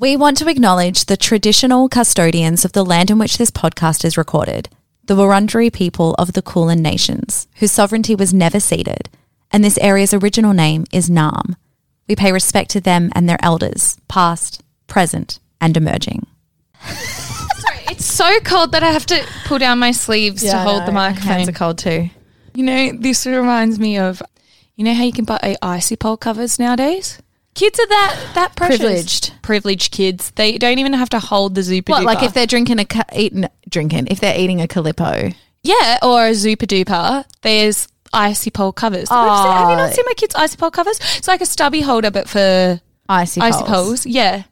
We want to acknowledge the traditional custodians of the land in which this podcast is recorded, the Wurundjeri people of the Kulin Nations, whose sovereignty was never ceded, and this area's original name is Naarm. We pay respect to them and their elders, past, present, and emerging. Sorry, it's so cold that I have to pull down my sleeves to hold the microphone. Hands are cold too. You know, this reminds me of, you know how you can buy icy pole covers nowadays? Kids are that that precious. Privileged. privileged kids. They don't even have to hold the Zooper What, like if they're drinking a ca- eating drinking if they're eating a calippo? yeah, or a Zooper Dooper. There's icy pole covers. Have you seen- have you not Oh. seen my kids' icy pole covers? It's like a stubby holder, but for Icy icy poles. poles. Yeah,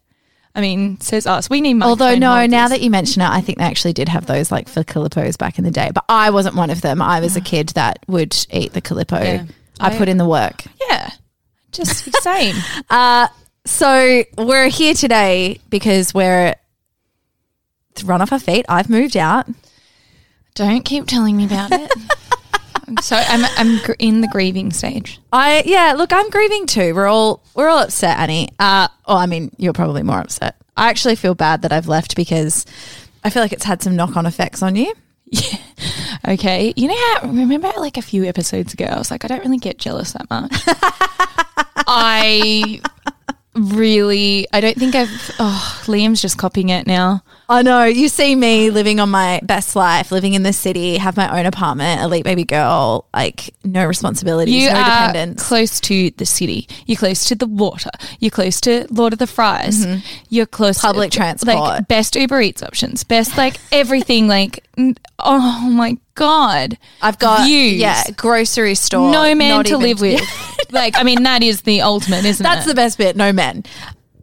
I mean, says us. We need. Although microphone no, holders. now that you mention it, I think they actually did have those like for calippos back in the day. But I wasn't one of them. I was a kid that would eat the calippo. Yeah. I I- put in the work. yeah, just same. Uh, so we're here today because we're run off our feet. I've moved out. Don't keep telling me about it. I'm so I'm I'm gr- in the grieving stage. I yeah, look, I'm grieving too. We're all we're all upset, Annie. Uh, oh, I mean, you're probably more upset. I actually feel bad that I've left because I feel like it's had some knock on effects on you. Yeah. Okay, you know how remember like a few episodes ago, I was like, I don't really get jealous that much. I really, I don't think I've. Oh, Liam's just copying it now. I know. You see me living on my best life, living in the city, have my own apartment, elite baby girl, like no responsibilities, You no are dependence. close to the city. You're close to the water. You're close to Lord of the Fries. You're close Mm-hmm. Public to transport. like best Uber Eats options, best like everything. like, oh my god, I've got views. yeah, grocery store. no man not to live with. like, I mean, that is the ultimate, isn't That's it? the best bit. No men.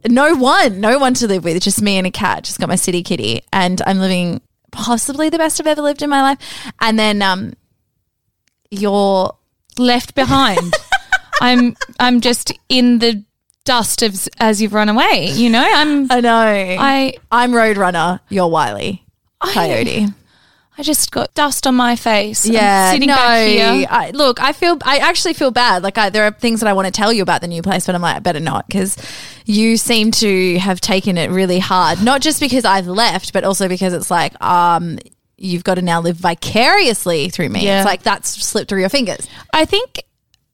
No one. No one to live with. Just me and a cat. Just got my city kitty. And I'm living possibly the best I've ever lived in my life. And then um you're left behind. I'm I'm just in the dust of as you've run away. You know, I'm I know. I I'm Roadrunner, you're Wiley. Coyote. I just got dust on my face. I'm Yeah, sitting no. back here. I, look, I feel. I actually feel bad. Like I, there are things that I want to tell you about the new place, but I'm like, I better not because you seem to have taken it really hard. Not just because I've left, but also because it's like, um, you've got to now live vicariously through me. Yeah. It's like that's slipped through your fingers. I think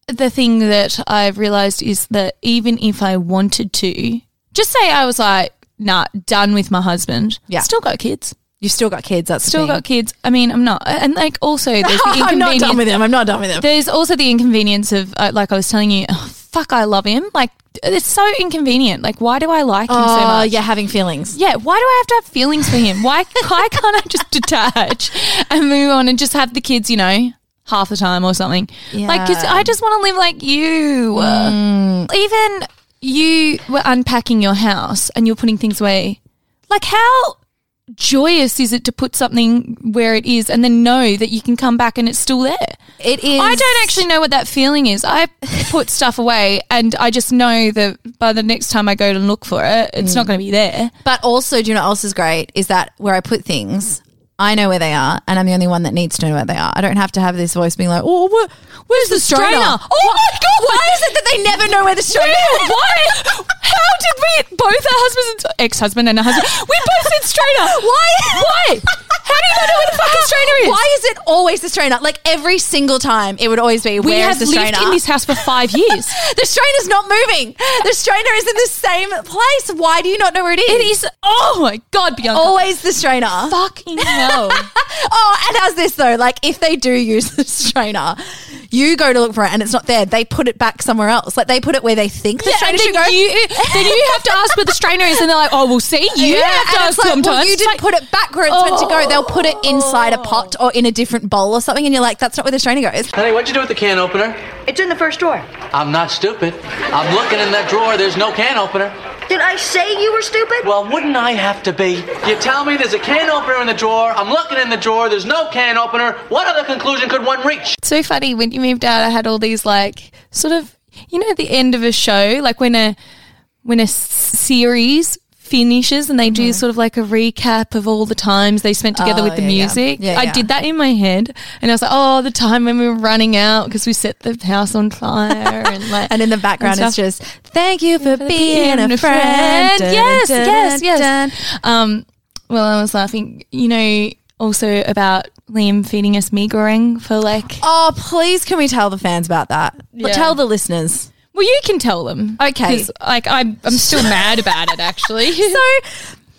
the thing that I've realized is that even if I wanted to, just say I was like, nah, done with my husband. Yeah. Still got kids. You've still got kids. That's Still got kids. I mean, I'm not. And like also there's the I'm not done with him. I'm not done with him. There's also the inconvenience of, uh, like I was telling you, oh, fuck, I love him. Like, it's so inconvenient. Like, why do I like him so Oh, much? yeah, having feelings. Yeah, why do I have to have feelings for him? Why, why can't I just detach and move on and just have the kids, you know, half the time or something? Like, because Yeah. I just want to live like you. Even you were unpacking your house and you're putting things away. Like, how joyous is it to put something where it is and then know that you can come back and it's still there? It is. I don't actually know what that feeling is. I put stuff away and I just know that by the next time I go to look for it, it's not mm. going to be there. But also, do you know what else is great? Is that where I put things, I know where they are, and I'm the only one that needs to know where they are. I don't have to have this voice being like, "Oh, where, where's the strainer? strainer? Oh my God! Why is it that they never know where the strainer is? Why? How did we both our husbands and ex-husband and a husband we both said strainer? Why? Why? How do you not know where the fucking strainer is? Why is it always the strainer? Like every single time, it would always be, We "Where's have the lived strainer?" in this house for five years. the strainer's not moving. The strainer is in the same place. Why do you not know where it is? it is. Oh my god, Bianca! always the strainer. fucking hell. Oh, and how's this though? Like, if they do use the strainer, you go to look for it and it's not there. They put it back somewhere else. Like they put it where they think the strainer should go. You, then you have to ask where the strainer is, and they're like, "Oh, we'll see." You Yeah, have to and ask it's like, sometimes. well, you didn't like, put it back where it's meant to go. Oh. They'll put it inside a oh. pot or in a different bowl or something, and you're like, that's not where the strainer goes. Honey, what'd you do with the can opener? It's in the first drawer. I'm not stupid. I'm looking in that drawer. There's no can opener. Did I say you were stupid? Well, wouldn't I have to be? You tell me there's a can opener in the drawer. I'm looking in the drawer. There's no can opener. What other conclusion could one reach? It's so funny when you moved out. I had all these like sort of you know at the end of a show, like when a when a s- series finishes and they do sort of like a recap of all the times they spent together Mm-hmm. Oh, with the yeah, music. Yeah, I yeah. did that in my head, and I was like, "Oh, the time when we were running out because we set the house on fire," and like, And in the background, it's just thank you for being a friend. Dun, Yes, dun, yes, dun, yes. dun. Um, well, I was laughing, you know, also about Liam feeding us mee goreng for like. Oh, please, can we tell the fans about that? Tell the listeners. Well, you can tell them. Okay. Like I'm, I'm still mad about it actually.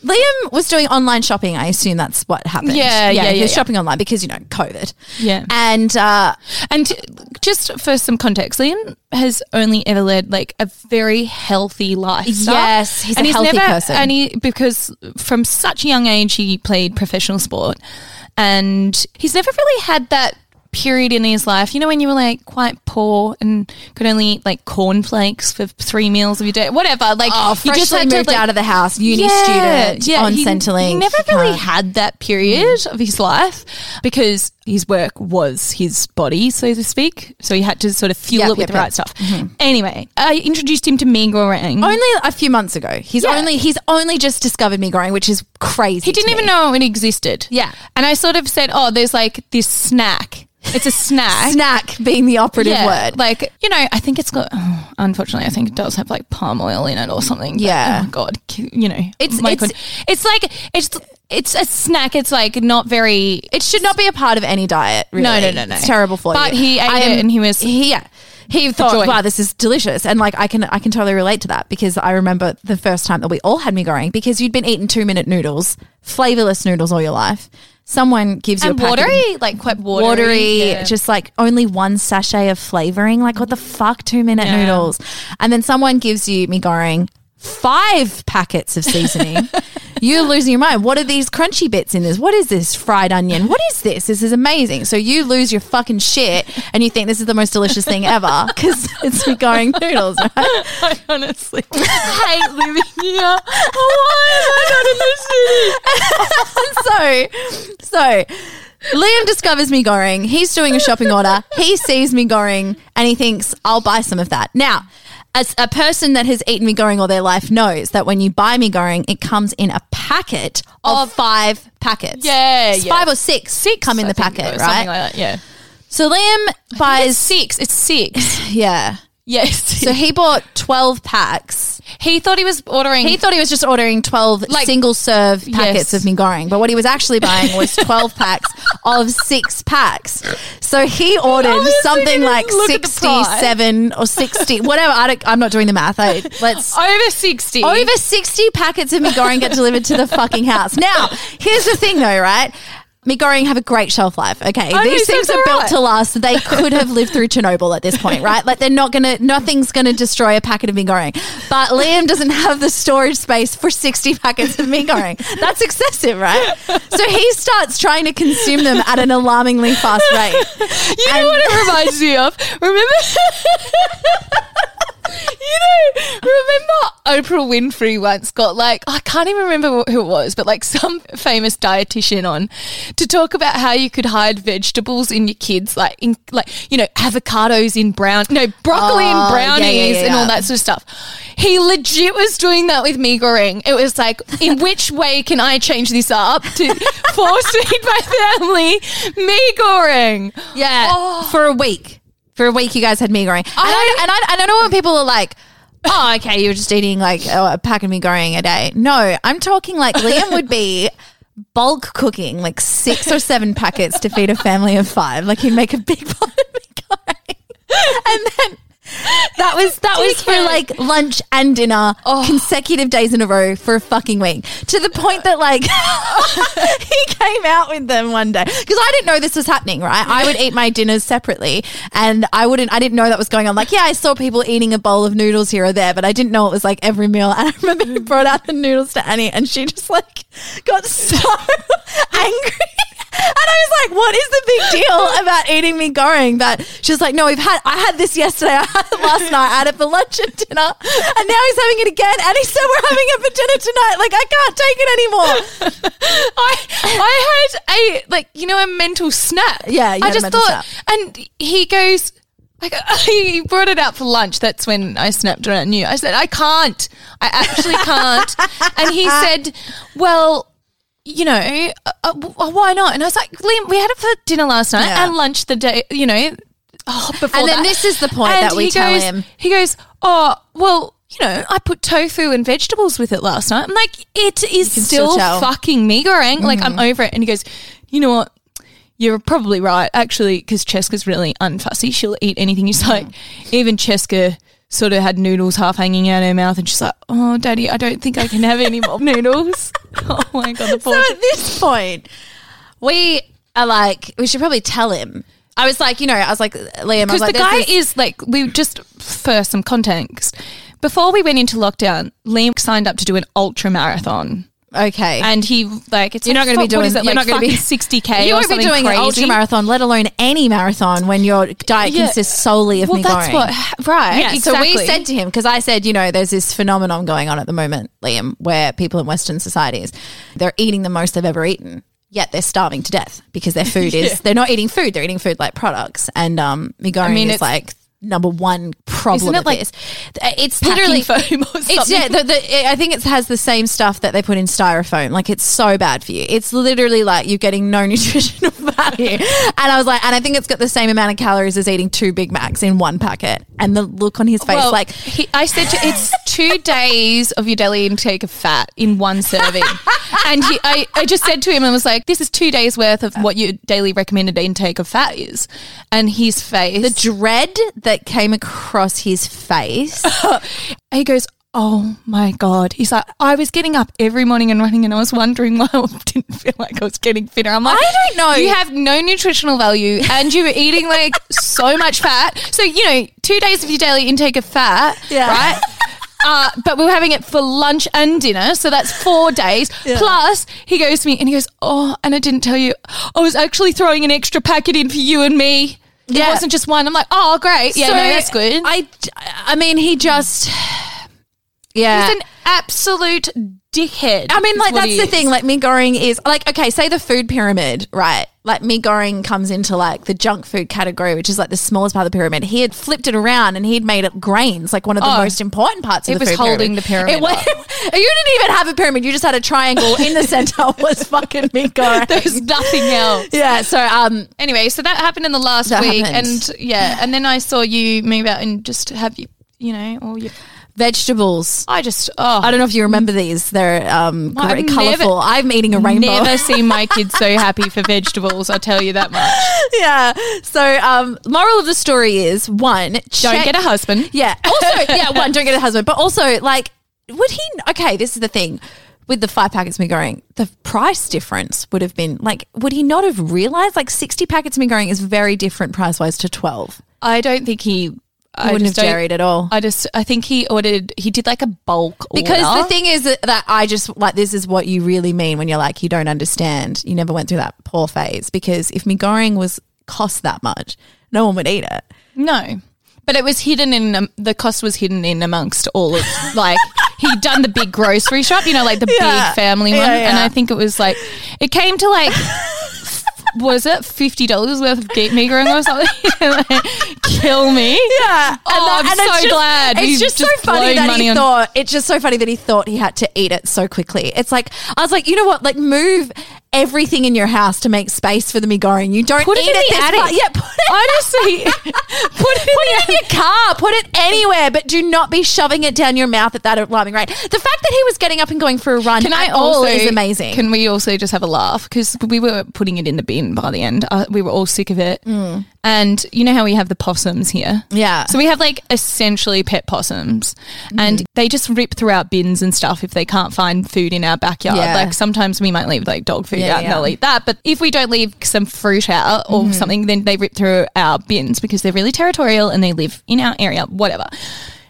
So Liam was doing online shopping. I assume that's what happened. Yeah, yeah, He yeah, was yeah. shopping online because you know COVID. Yeah. and uh, And t- just for some context, Liam has only ever led like a very healthy lifestyle. Yes, he's a healthy never, person. And he, because from such a young age, he played professional sport. And he's never really had that period in his life, you know, when you were like quite poor and could only eat like cornflakes for three meals of your day, whatever. Like, oh, you just had to, moved like- out of the house, uni student on he, Centrelink. He never really can't- had that period of his life because his work was his body, so to speak. So he had to sort of fuel Yep, it with yep, the yep. right stuff. Mm-hmm. Anyway, I introduced him to mee goreng. Only a few months ago. He's Yeah. only he's only just discovered mee goreng, which is crazy. he didn't to even me. know it existed. Yeah. And I sort of said, oh, there's like this snack. It's a snack. snack being the operative Yeah, word. Like, you know, I think it's got, oh, unfortunately, I think it does have like palm oil in it or something. But, Yeah. oh, God. You know, It's- my it's- God. it's like, it's, it's a snack. It's like not very, it should not be a part of any diet. Really. No, no, no, no. It's terrible for But you. But he ate I it and he was- he, yeah. He thought. "Wow, this is delicious," and like I can, I can totally relate to that because I remember the first time that we all had mee goreng because you'd been eating two minute noodles, flavorless noodles all your life. Someone gives you and a watery, like quite watery. watery, yeah. just like only one sachet of flavoring. Like, what the fuck? Two minute Yeah. noodles. And then someone gives you mee goreng five packets of seasoning. You're losing your mind. What are these crunchy bits in this? What is this fried onion? What is this? This is amazing. So you lose your fucking shit and you think this is the most delicious thing ever because it's mee goreng noodles, right? I honestly hate living here. Why am I not in the city? so, so Liam discovers mee goreng. He's doing a shopping order. He sees mee goreng and he thinks, I'll buy some of that. Now, as a person that has eaten mee goreng all their life knows that when you buy mee goreng, it comes in a packet of, five packets. Yeah, It's yeah. Five or six, six come in I the think, packet, or right? Something like that, yeah. so Liam It's buys, six. It's six. yeah. Yes. So he bought 12 packs. he thought he was ordering. He thought he was just ordering 12 Like- single serve packets Yes. of me but what he was actually buying was 12 packs of six packs. So he ordered Obviously something like look at the price. 67 or 60, whatever. I don't, I'm not doing the math. I, let's. over sixty. Over 60 packets of me get delivered to the fucking house. Now, here's the thing though, right? Mee goreng have a great shelf life. Okay. Oh, These so things it's are built to last. They could have lived through Chernobyl at this point, right? Like they're not going to, nothing's going to destroy a packet of mee goreng. But Liam doesn't have the storage space for 60 packets of mee goreng. That's excessive, right? So he starts trying to consume them at an alarmingly fast rate. You And- know what it reminds me of? Remember? you know, remember Oprah Winfrey once got like, I can't even remember who it was, but like some famous dietitian on to talk about how you could hide vegetables in your kids, like in like, you know, avocados in brown, no, broccoli Oh, in yeah, brownies yeah, yeah, and all that sort of stuff. He legit was doing that with mee goreng. It was like, in which way can I change this up to force feed my family mee goreng? Yeah, oh. for a week. For a week, you guys had mee goreng, and I, and I and I know when people are like. Oh, okay. You're just eating like a pack of mee goreng a day. No, I'm talking like Liam would be bulk cooking like six or seven packets to feed a family of five. Like he'd make a big pot of mee goreng, and then that was that was for like lunch and dinner oh. consecutive days in a row for a fucking week. To the point that like he came out with them one day. Because I didn't know this was happening right? I would eat my dinners separately and I wouldn't I didn't know that was going on. Like yeah I saw people eating a bowl of noodles here or there but I didn't know it was like every meal. And I remember he brought out the noodles to Annie and she just like got so angry. and I was like, "What is the big deal about eating mee goreng?" But she was like, "No, we've had. I had this yesterday. I had it last night. I had it for lunch and dinner, and now he's having it again. And he said we're having it for dinner tonight. Like I can't take it anymore." I I had a like you know a mental snap. Yeah, you I just thought, and he goes, Like he brought it out for lunch. That's when I snapped around you. I said, I can't. I actually can't. and he said, Well, you know, uh, uh, why not? And I was like, Liam, we had it for dinner last night Yeah. and lunch the day, you know, oh, before And then that. this is the point And that we tell goes- him. He goes, Oh, well, you know, I put tofu and vegetables with it last night. I'm like, it is still still. Mm-hmm. fucking mee goreng. Like, I'm over it. And he goes, You know what? You're probably right, actually, because Cheska's really unfussy. She'll eat anything. He's like, even Cheska sort of had noodles half hanging out her mouth, and she's like, "Oh, Daddy, I don't think I can have any more noodles." oh my god, the poor. So at this point, we are like, we should probably tell him. I was like, you know, I was like, Liam, Because was like, the guy this- is like, we just for some context. Before we went into lockdown, Liam signed up to do an ultra marathon, okay. and he like it's You're not going to be doing. it, you're like not going to be sixty k. You or won't be doing crazy. an ultra marathon, let alone any marathon, when your diet Yeah. consists solely of Well, me that's going. what right. Yeah, exactly. so we said to him because I said, you know, there's this phenomenon going on at the moment, Liam, where people in Western societies they're eating the most they've ever eaten, yet they're starving to death because their food is they're not eating food, they're eating food like products, and um, mee goreng, is like number one problem. Isn't it like this. Uh, it's packing literally foam or It's yeah, the, the, I think it has the same stuff that they put in styrofoam. Like it's so bad for you. It's literally like you're getting no nutritional value. And I was like, and I think it's got the same amount of calories as eating two Big Macs in one packet. And the look on his face, Well, like he, I said to, it's two days of your daily intake of fat in one serving, and he, I, I just said to him and was like, "This is two days worth of what your daily recommended intake of fat is," and his face, the dread that came across his face. he goes. Oh my god! He's like, I was getting up every morning and running, and I was wondering why I didn't feel like I was getting fitter. I'm like, I don't know. You have no nutritional value, and you were eating like so much fat. So you know, two days of your daily intake of fat, Yeah. right? Uh, but we were having it for lunch and dinner, so that's four days. Plus, he goes to me and he goes, "Oh, and I didn't tell you, I was actually throwing an extra packet in for you and me. It wasn't just one." I'm like, "Oh, great, yeah, So, no, that's good." I, I mean, he just, yeah. He's an absolute dickhead. I mean, like that's the is. thing. Like mee goreng is like okay, say the food pyramid, right? Like mee goreng comes into like the junk food category, which is like the smallest part of the pyramid. He had flipped it around and he had made it grains, like one of the Oh. most important parts of It the was holding the pyramid It was, you didn't even have a pyramid; you just had a triangle in the center. Was fucking me goring. There's nothing else. yeah. So um, Anyway, so that happened in the last week, happened. and yeah, and then I saw you move out and just have you, you know, all your. Vegetables. I just, oh, I don't know if you remember these. They're um, never- colorful. I'm eating a rainbow. Never seen my kids so happy for vegetables. I'll tell you that much. yeah. So, um, moral of the story is one, Don't get a husband. Yeah. Also, yeah, one, don't get a husband. But also, like, would he? Okay, this is the thing. With the five packets mee goreng, the price difference would have been like, would he not have realized? Like, 60 packets mee goreng is very different price wise to 12. I don't think he. I wouldn't have jerried at all. I just, I think he ordered. He did like a bulk Because order. the thing is that, I just like this is what you really mean when you're like you don't understand. You never went through that poor phase because if mee goreng was cost that much, no one would eat it. No. But it was hidden in um, the cost was hidden in amongst all of like he'd done the big grocery shop, you know, like the Yeah. big family Yeah, one, and. I think it was like it came to like was it fifty dollars worth of gate mee goreng or something? Like, kill me. Yeah, Oh, I'm so glad It's just, just so funny that money he on- thought. It's just so funny that he thought he had to eat it so quickly. It's like I was like, you know what? Like, move everything in your house to make space for the mee goreng. You don't Put it eat in it the this attic. far- Yeah, put it. Honestly, put it, Put it in your car. Put it anywhere, but do not be shoving it down your mouth at that alarming rate. The fact that he was getting up and going for a run Can I also is amazing. Can we also just have a laugh because we were putting it in the bin by the end. Uh, we were all sick of it, and you know how we have the possums here. Mm. Yeah. So we have like essentially pet possums, and they just rip through our bins and stuff if they can't find food in our backyard. Yeah. Like sometimes we might leave like dog food Yeah, out and they'll eat that, but if we don't leave some fruit out or Mm-hmm. something, then they rip through our bins because they're really territorial and they live in our area. Whatever.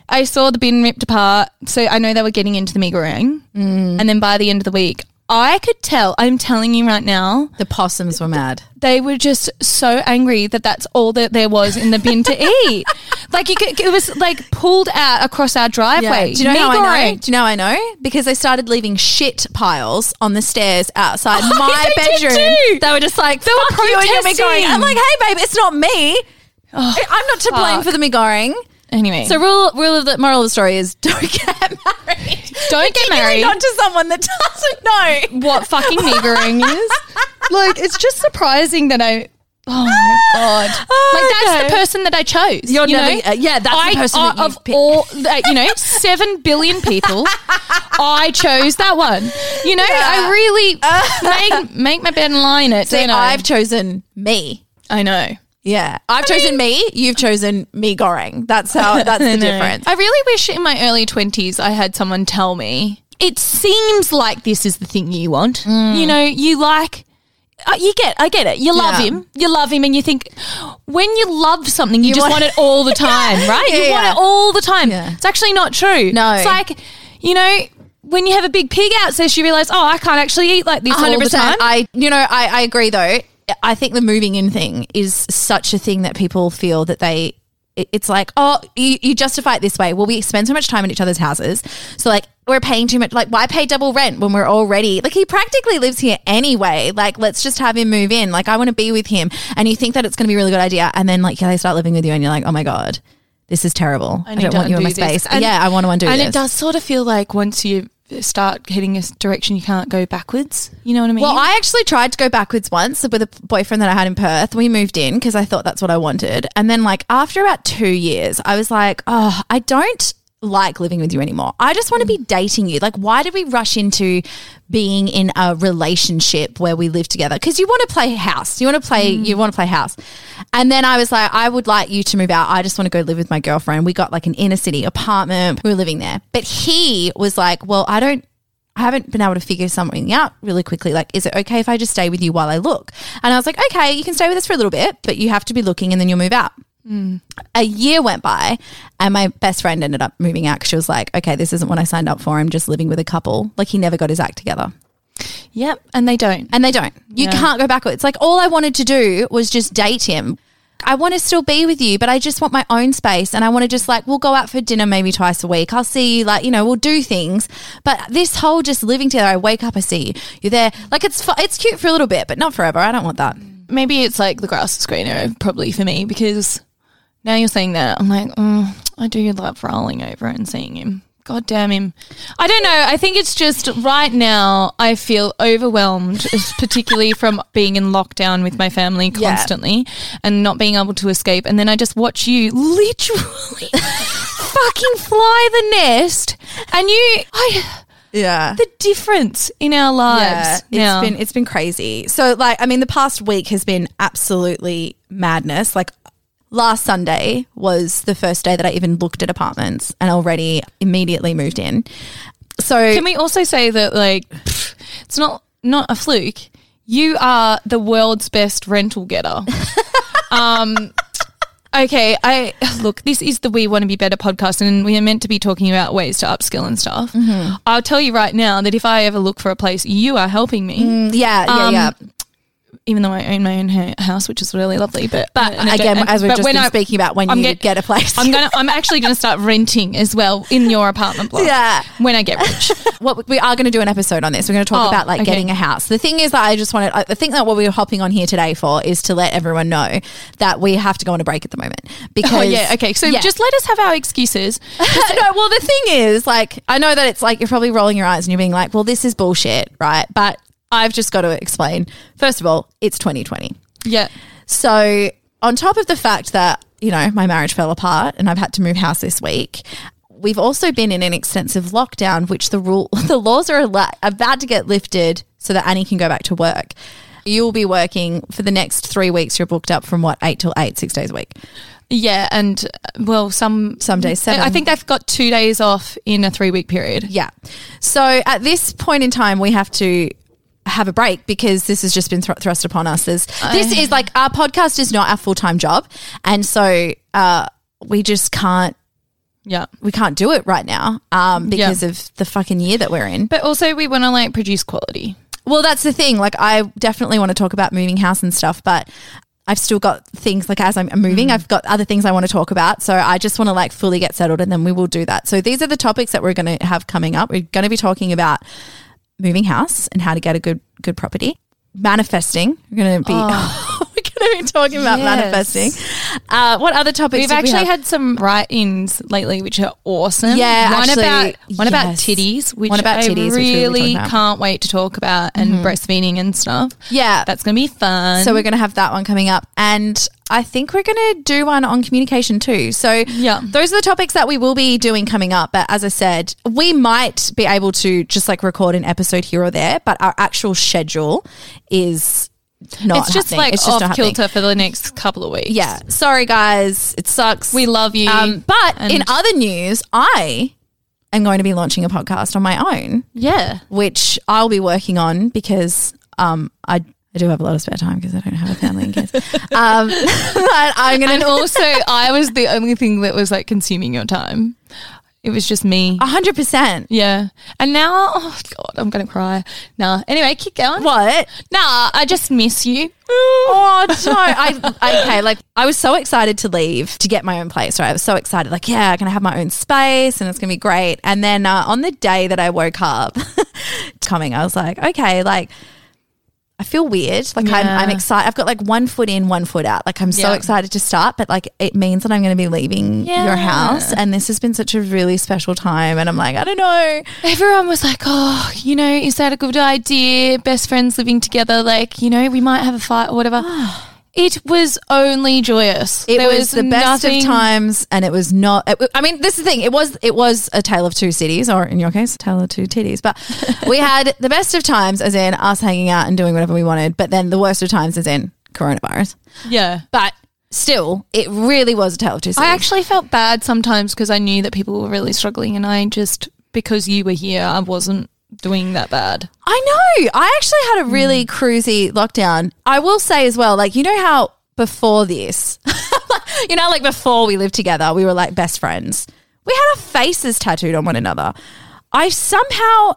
I saw the bin ripped apart, so I know they were getting into the mee goreng. Mm. And then by the end of the week, I could tell. I'm telling you right now, the possums were mad. they were just so angry that that's all that there was in the bin to eat. Like you could, it was like pulled out across our driveway. Do you know how I know? Do you know I know? Because they started leaving shit piles on the stairs outside oh, my they bedroom. They were just like, They were "Fuck you," and mee goreng. I'm like, hey, babe, it's not me. Oh, I'm not to blame for the mee goreng. Anyway, So rule rule of the moral of the story is don't get married. Don't get married. Not to someone that doesn't know. what fucking mee goreng is. Like, it's just surprising that I. Oh my god! like that's okay. the person that I chose. You're you never- know? uh, yeah, that's the person uh, that of picked. all, uh, you know, seven billion people. I chose that one. You know, I really make make my bed and lie in it. See, don't I? I've chosen me. I know. Yeah, I've chosen me. You've chosen me. Goreng. That's how. That's the I difference. I really wish in my early 20s I had someone tell me, it seems like this is the thing you want. You know, you like. Uh, you get, I get it. You love Yeah. him. You love him, and you think when you love something, you, You just want- want, it all the time, right? Yeah, you want it all the time. Yeah. It's actually not true. No. it's like you know when you have a big pig out, so you realize, oh, I can't actually eat like this all hundred the time. I, you know, I, I agree though. I think the moving in thing is such a thing that people feel that they. It's like, oh, you, you justify it this way. Well, we spend so much time in each other's houses, so like we're paying too much. Like, why pay double rent when we're already like he practically lives here anyway? Like, let's just have him move in. Like, I want to be with him, and you think that it's going to be a really good idea, and then like yeah, they start living with you, and you're like, oh my god, this is terrible. I, need don't want you in my this. space. And- yeah, I want to undo and this. it does sort of feel like once you start heading a direction, you can't go backwards. You know what I mean? Well, I actually tried to go backwards once with a boyfriend that I had in Perth. We moved in because I thought that's what I wanted. And then, like, after about two years, I was like, oh, I don't like living with you anymore. I just want to be dating you. Like, why did we rush into being in a relationship where we live together? Because you want to play house. You want to play, you mm. want to play house. And then I was like, I would like you to move out. I just want to go live with my girlfriend. We got like an inner city apartment. We were living there. But he was like, well, I don't I haven't been able to figure something out really quickly. Like, is it okay if I just stay with you while I look? And I was like, okay, you can stay with us for a little bit, but you have to be looking and then you'll move out. Hmm. A year went by, and my best friend ended up moving out because she was like, okay, this isn't what I signed up for. I'm just living with a couple. Like, he never got his act together. Yep, and they don't. And they don't. You Yeah. can't go backwards. Like, all I wanted to do was just date him. I want to still be with you, but I just want my own space. And I want to just like, we'll go out for dinner maybe twice a week. I'll see you, like, you know, we'll do things. But this whole just living together, I wake up, I see you, you're there. Like, it's, fu- it's cute for a little bit, but not forever. I don't want that. Maybe it's like the grass is greener, probably for me, because now you're saying that, I'm like, mm, I do love rolling over and seeing him. God damn him. I don't know. I think it's just right now I feel overwhelmed, particularly from being in lockdown with my family Yeah. constantly and not being able to escape. And then I just watch you literally fucking fly the nest. And you, I, Yeah. the difference in our lives Yeah, now. it's been it's been crazy. So like I mean the past week has been absolutely madness. Like last Sunday was the first day that I even looked at apartments and already immediately moved in. So Can we also say that like pff, it's not not a fluke? You are the world's best rental getter. um okay, I look, this is the We Want to Be Better podcast and we are meant to be talking about ways to upskill and stuff. I'll tell you right now that if I ever look for a place, you are helping me. yeah, yeah, Um, yeah. Even though I own my own ha- house, which is really lovely, but But again, and- as we've just been I- speaking about when I'm you get- get a place. I'm gonna. I'm actually gonna start renting as well in your apartment block. Yeah. when I get rich. what we are going to do an episode on this. We're going to talk Oh, about like okay. getting a house. The thing is that I just wanted. I think that what we're hopping on here today for is to let everyone know that we have to go on a break at the moment because Oh yeah, okay. So Yeah. just let us have our excuses. no, well, the thing is, like, I know that it's like you're probably rolling your eyes and you're being like, well, this is bullshit, right? But I've just got to explain. First of all, it's 2020. Yeah. So, on top of the fact that, you know, my marriage fell apart and I've had to move house this week, we've also been in an extensive lockdown, which the rule, the laws are about to get lifted so that Annie can go back to work. You will be working for the next three weeks. You're booked up from what, eight till eight, six days a week. Yeah, and uh, well, some Some days seven. I think they've got two days off in a three week period. Yeah. So at this point in time, we have to have a break because this has just been thr- thrust upon us. There's, this is like our podcast is not our full time job, and so uh, we just can't Yeah, we can't do it right now um, because of the fucking year that we're in. but also we want to like produce quality. Well, that's the thing. Like, I definitely want to talk about moving house and stuff, but I've still got things like as I'm moving, I've got other things I want to talk about. So I just want to like fully get settled and then we will do that. So these are the topics that we're going to have coming up. We're going to be talking about moving house and how to get a good good property. Manifesting. We're going to be we're oh. going going to be talking about Yes. manifesting. Uh, what other topics? We've we actually have? had some write-ins lately, which are awesome. Yeah, one actually, about one about titties, which One about I titties, we really. Mm-hmm. can't wait to talk about, and breastfeeding and stuff. Yeah. that's gonna be fun. So we're going to have that one coming up, and I think we're going to do one on communication too. So Yeah. those are the topics that we will be doing coming up. But as I said, we might be able to just like record an episode here or there, but our actual schedule is not. it's just happening. like It's just off kilter for the next couple of weeks. Yeah, sorry guys, it sucks. we love you. Um, but And- in other news, I am going to be launching a podcast on my own, yeah, which I'll be working on because um, I I do have a lot of spare time because I don't have a family and kids. um, but I'm gonna also I was the only thing that was like consuming your time. It was just me. A hundred percent. Yeah, and now, oh god, I'm gonna cry. Nah. Anyway, keep going. What? Nah, I just miss you. Oh no! I okay. Like I was so excited to leave to get my own place. Right, I was so excited. Like, yeah, I'm gonna have my own space and it's gonna be great. And then uh, on the day that I woke up, coming, I was like, okay, like. I feel weird. Like I'm, I'm excited. I've got like one foot in, one foot out. Like I'm so Yeah. excited to start, but like it means that I'm going to be leaving Yeah. your house, and this has been such a really special time. And I'm like, I don't know. Everyone was like, "Oh, you know, is that a good idea? Best friends living together, like, you know, we might have a fight or whatever." Ah. It was only joyous. It There was, the best of times, and it was not. It, I mean, this is the thing. It was it was a tale of two cities, or in your case, a tale of two titties. But we had the best of times, as in us hanging out and doing whatever we wanted. But then the worst of times, as in coronavirus. Yeah. But still, it really was a tale of two cities. I actually felt bad sometimes because I knew that people were really struggling, and I just because you were here, I wasn't doing that bad. I know. I actually had a really hmm. cruisy lockdown. I will say as well, like, you know how before this, you know, like before we lived together, we were like best friends. We had our faces tattooed on one another. I somehow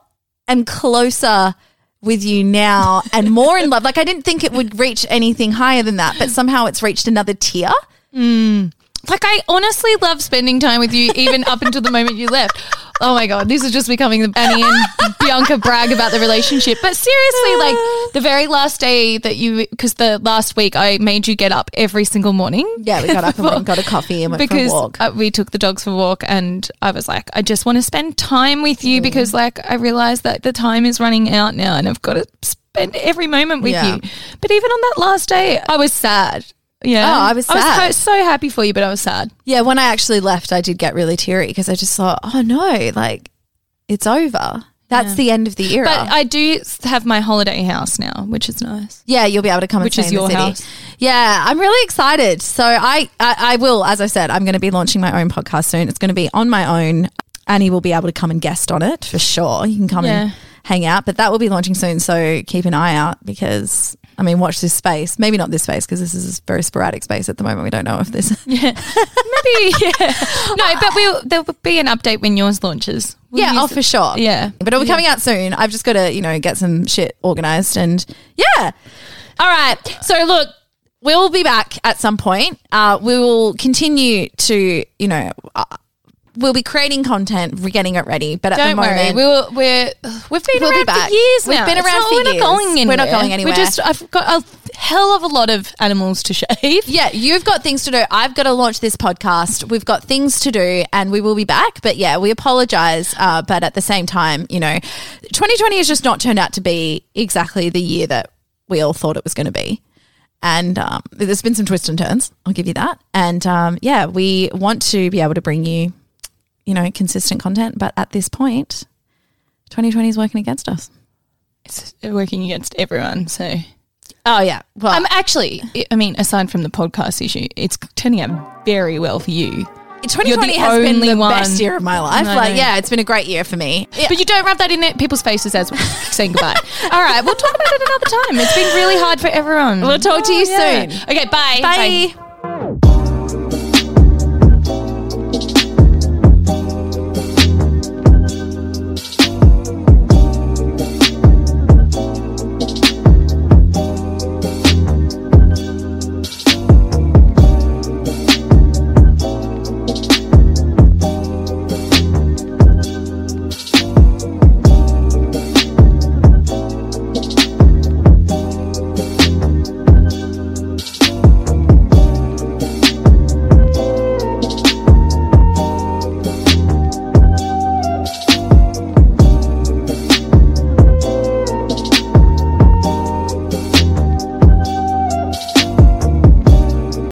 am closer with you now and more in love. Like, I didn't think it would reach anything higher than that, but somehow it's reached another tier. Hmm. Like I honestly love spending time with you, even up until the moment you left. Oh my god, this is just becoming the Annie and Bianca brag about the relationship. But seriously, like the very last day that you, because the last week I made you get up every single morning. Yeah, we got up and went and got a coffee and went because for a walk. uh, we took the dogs for a walk, and I was like, I just want to spend time with you because, like, I realized that the time is running out now, and I've got to spend every moment with Yeah. you. But even on that last day, I was sad. Yeah, Oh, I was I was so, happy for you, but I was sad. Yeah, when I actually left, I did get really teary because I just thought, oh no, like it's over. That's the end of the era. But I do have my holiday house now, which is nice. yeah, you'll be able to come Which and stay is in the your city. house. Yeah, I'm really excited. So I, I, I will, as I said, I'm going to be launching my own podcast soon. It's going to be on my own. Annie will be able to come and guest on it for sure. You can come and hang out, but that will be launching soon. So keep an eye out because. I mean, watch this space. Maybe not this space because this is a very sporadic space at the moment. We don't know if this. Yeah, maybe, yeah. No, but we'll, there will be an update when yours launches. We'll Yeah, oh, it- for sure. Yeah. But it'll be coming out soon. I've just got to, you know, get some shit organized and yeah. All right. So look, we'll be back at some point. Uh, we will continue to, you know, uh, we'll be creating content, we're getting it ready. But at Don't the moment, worry, we'll, we're we've been We'll be around back. for years We've now. been It's around not- for we're years. not going anywhere. We're not going anywhere. We're just I've got a hell of a lot of animals to shave. yeah, you've got things to do. I've got to launch this podcast. We've got things to do, and we will be back. But yeah, we apologize. Uh, but at the same time, you know, 2020 has just not turned out to be exactly the year that we all thought it was going to be. And um, there's been some twists and turns. I'll give you that. And um, yeah, we want to be able to bring you, you know, consistent content. But at this point, 2020 is working against us. It's working against everyone. So Oh yeah. Well, I'm um, actually, I mean, aside from the podcast issue, it's turning out very well for you. 2020 has been the one. best year of my life. I Like, know. yeah, it's been a great year for me. Yeah. But you don't rub that in people's faces as saying goodbye. All right, we'll talk about it another time. It's been really hard for everyone. We'll talk to you Yeah. soon. Okay, bye. Bye.